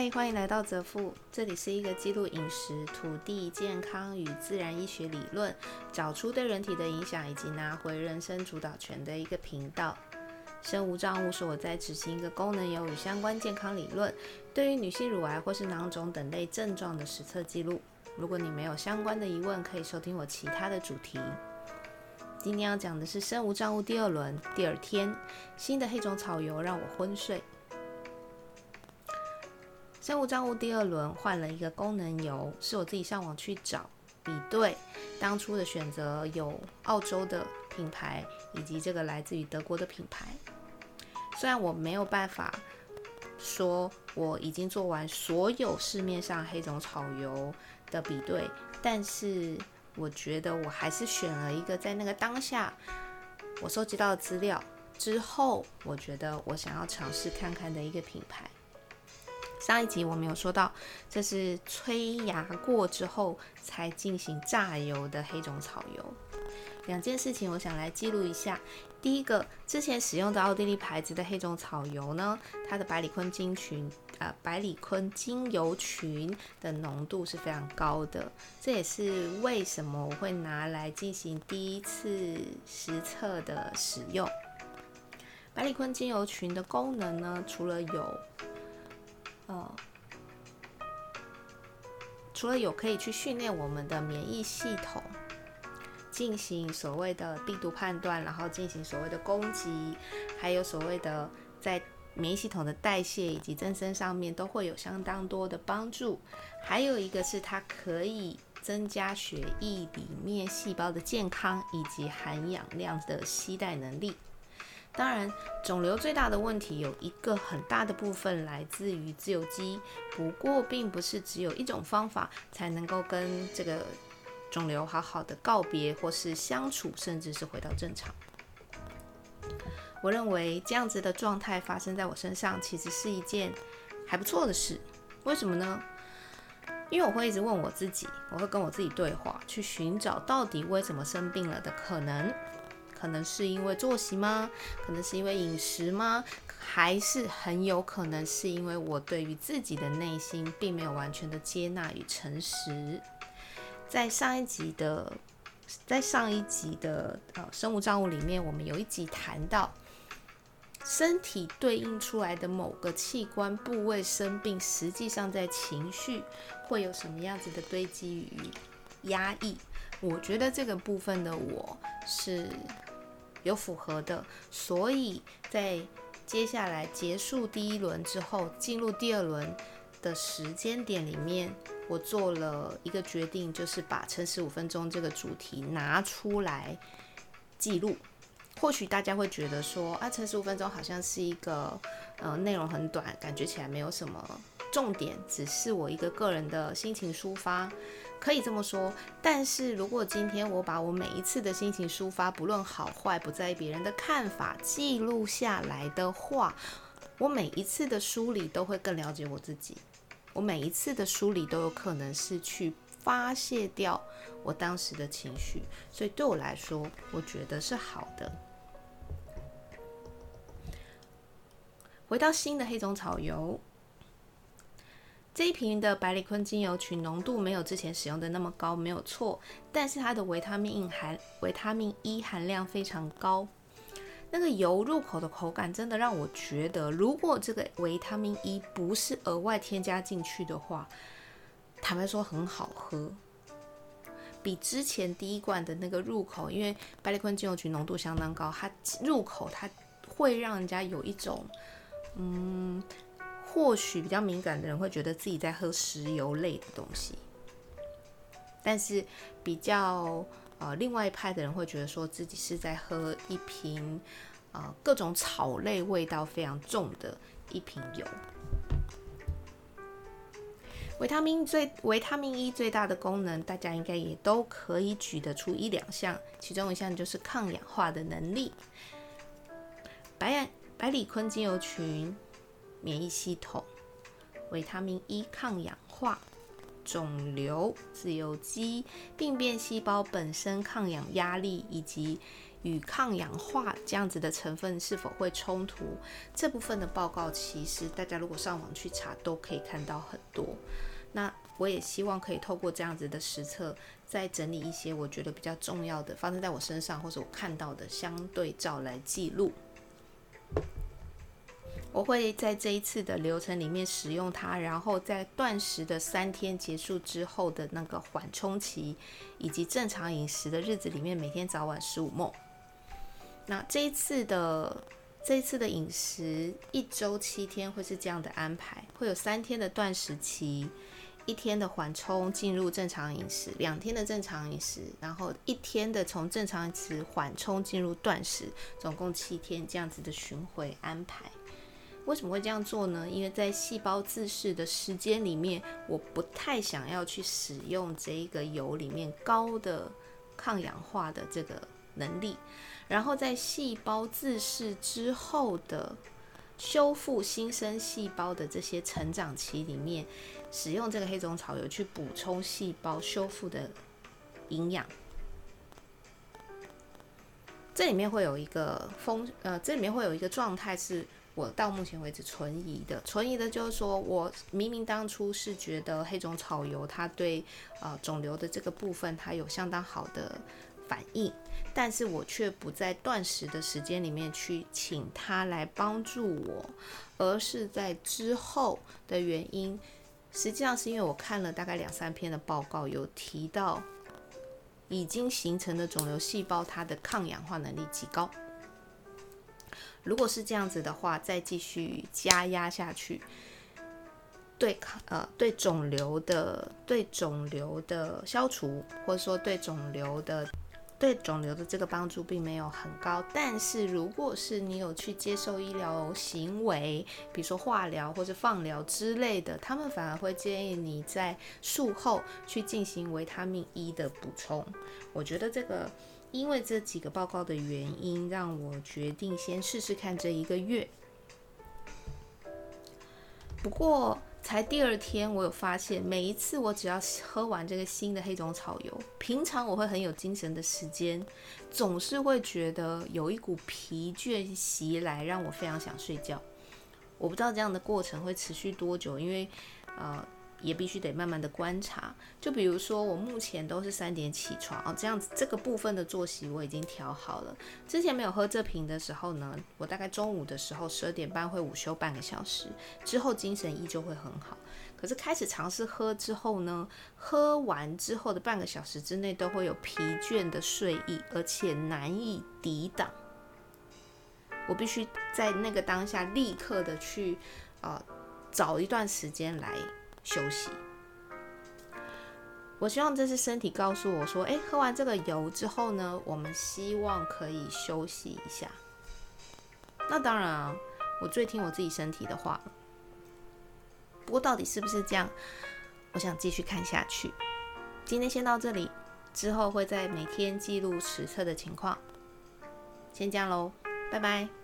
嗨，欢迎来到泽富，这里是一个记录饮食、土地、健康与自然医学理论，找出对人体的影响，以及拿回人生主导权的一个频道。身无障物是我在执行一个功能有与相关健康理论，对于女性乳癌或是囊肿等类症状的实测记录。如果你没有相关的疑问，可以收听我其他的主题。今天要讲的是身无障物第二轮第二天，新的黑种草油让我昏睡。生物账户第二轮换了一个功能油，是我自己上网去找比对，当初的选择有澳洲的品牌以及这个来自于德国的品牌。虽然我没有办法说我已经做完所有市面上黑种草油的比对，但是我觉得我还是选了一个在那个当下我收集到的资料之后，我觉得我想要尝试看看的一个品牌。上一集我们有说到，这是催芽过之后才进行榨油的黑种草油。两件事情我想来记录一下。第一个，之前使用的奥地利牌子的黑种草油呢，它的百里坤精群，呃，百里坤精油群的浓度是非常高的。这也是为什么我会拿来进行第一次实测的使用。百里坤精油群的功能呢，除了有呃，除了有可以去训练我们的免疫系统，进行所谓的病毒判断，然后进行所谓的攻击，还有所谓的在免疫系统的代谢以及增生上面都会有相当多的帮助。还有一个是它可以增加血液里面细胞的健康以及含氧量的吸带能力。当然，肿瘤最大的问题有一个很大的部分来自于自由基，不过并不是只有一种方法才能够跟这个肿瘤好好的告别，或是相处，甚至是回到正常。我认为这样子的状态发生在我身上，其实是一件还不错的事。为什么呢？因为我会一直问我自己，我会跟我自己对话，去寻找到底为什么生病了的可能。可能是因为作息吗？可能是因为饮食吗？还是很有可能是因为我对于自己的内心并没有完全的接纳与诚实。在上一集的，在上一集的呃生物账务里面，我们有一集谈到身体对应出来的某个器官部位生病，实际上在情绪会有什么样子的堆积与压抑。我觉得这个部分的我是。有符合的，所以在接下来结束第一轮之后，进入第二轮的时间点里面，我做了一个决定，就是把撑十五分钟这个主题拿出来记录。或许大家会觉得说，啊，撑十五分钟好像是一个，呃，内容很短，感觉起来没有什么重点，只是我一个个人的心情抒发。可以这么说，但是如果今天我把我每一次的心情抒发，不论好坏，不在意别人的看法，记录下来的话，我每一次的梳理都会更了解我自己。我每一次的梳理都有可能是去发泄掉我当时的情绪，所以对我来说，我觉得是好的。回到新的黑种草油。这一瓶的百里昆精油群浓度没有之前使用的那么高，没有错。但是它的维他命含维他命 E 含量非常高，那个油入口的口感真的让我觉得，如果这个维他命 E 不是额外添加进去的话，坦白说很好喝，比之前第一罐的那个入口，因为百里昆精油群浓度相当高，它入口它会让人家有一种嗯。或许比较敏感的人会觉得自己在喝石油类的东西，但是比较呃另外一派的人会觉得说自己是在喝一瓶呃各种草类味道非常重的一瓶油。维他命最维他命 E 最大的功能，大家应该也都可以举得出一两项，其中一项就是抗氧化的能力。白百里昆精油群。免疫系统、维他命 E 抗氧化、肿瘤、自由基、病变细胞本身抗氧压力以及与抗氧化这样子的成分是否会冲突？这部分的报告其实大家如果上网去查都可以看到很多。那我也希望可以透过这样子的实测，再整理一些我觉得比较重要的发生在我身上或者我看到的相对照来记录。我会在这一次的流程里面使用它，然后在断食的三天结束之后的那个缓冲期，以及正常饮食的日子里面，每天早晚十五梦。那这一次的这一次的饮食一周七天会是这样的安排，会有三天的断食期，一天的缓冲进入正常饮食，两天的正常饮食，然后一天的从正常饮食缓冲进入断食，总共七天这样子的巡回安排。为什么会这样做呢？因为在细胞自噬的时间里面，我不太想要去使用这一个油里面高的抗氧化的这个能力。然后在细胞自噬之后的修复新生细胞的这些成长期里面，使用这个黑种草油去补充细胞修复的营养。这里面会有一个风，呃，这里面会有一个状态是。我到目前为止存疑的，存疑的就是说，我明明当初是觉得黑种草油它对呃肿瘤的这个部分它有相当好的反应，但是我却不在断食的时间里面去请它来帮助我，而是在之后的原因，实际上是因为我看了大概两三篇的报告，有提到已经形成的肿瘤细胞它的抗氧化能力极高。如果是这样子的话，再继续加压下去，对抗呃对肿瘤的对肿瘤的消除，或者说对肿瘤的对肿瘤的这个帮助并没有很高。但是如果是你有去接受医疗行为，比如说化疗或者放疗之类的，他们反而会建议你在术后去进行维他命 E 的补充。我觉得这个。因为这几个报告的原因，让我决定先试试看这一个月。不过才第二天，我有发现，每一次我只要喝完这个新的黑种草油，平常我会很有精神的时间，总是会觉得有一股疲倦袭来，让我非常想睡觉。我不知道这样的过程会持续多久，因为呃。也必须得慢慢的观察，就比如说我目前都是三点起床哦，这样子这个部分的作息我已经调好了。之前没有喝这瓶的时候呢，我大概中午的时候十二点半会午休半个小时，之后精神依旧会很好。可是开始尝试喝之后呢，喝完之后的半个小时之内都会有疲倦的睡意，而且难以抵挡。我必须在那个当下立刻的去呃找一段时间来。休息。我希望这是身体告诉我说：“哎，喝完这个油之后呢，我们希望可以休息一下。”那当然啊，我最听我自己身体的话。不过到底是不是这样，我想继续看下去。今天先到这里，之后会在每天记录实测的情况。先这样喽，拜拜。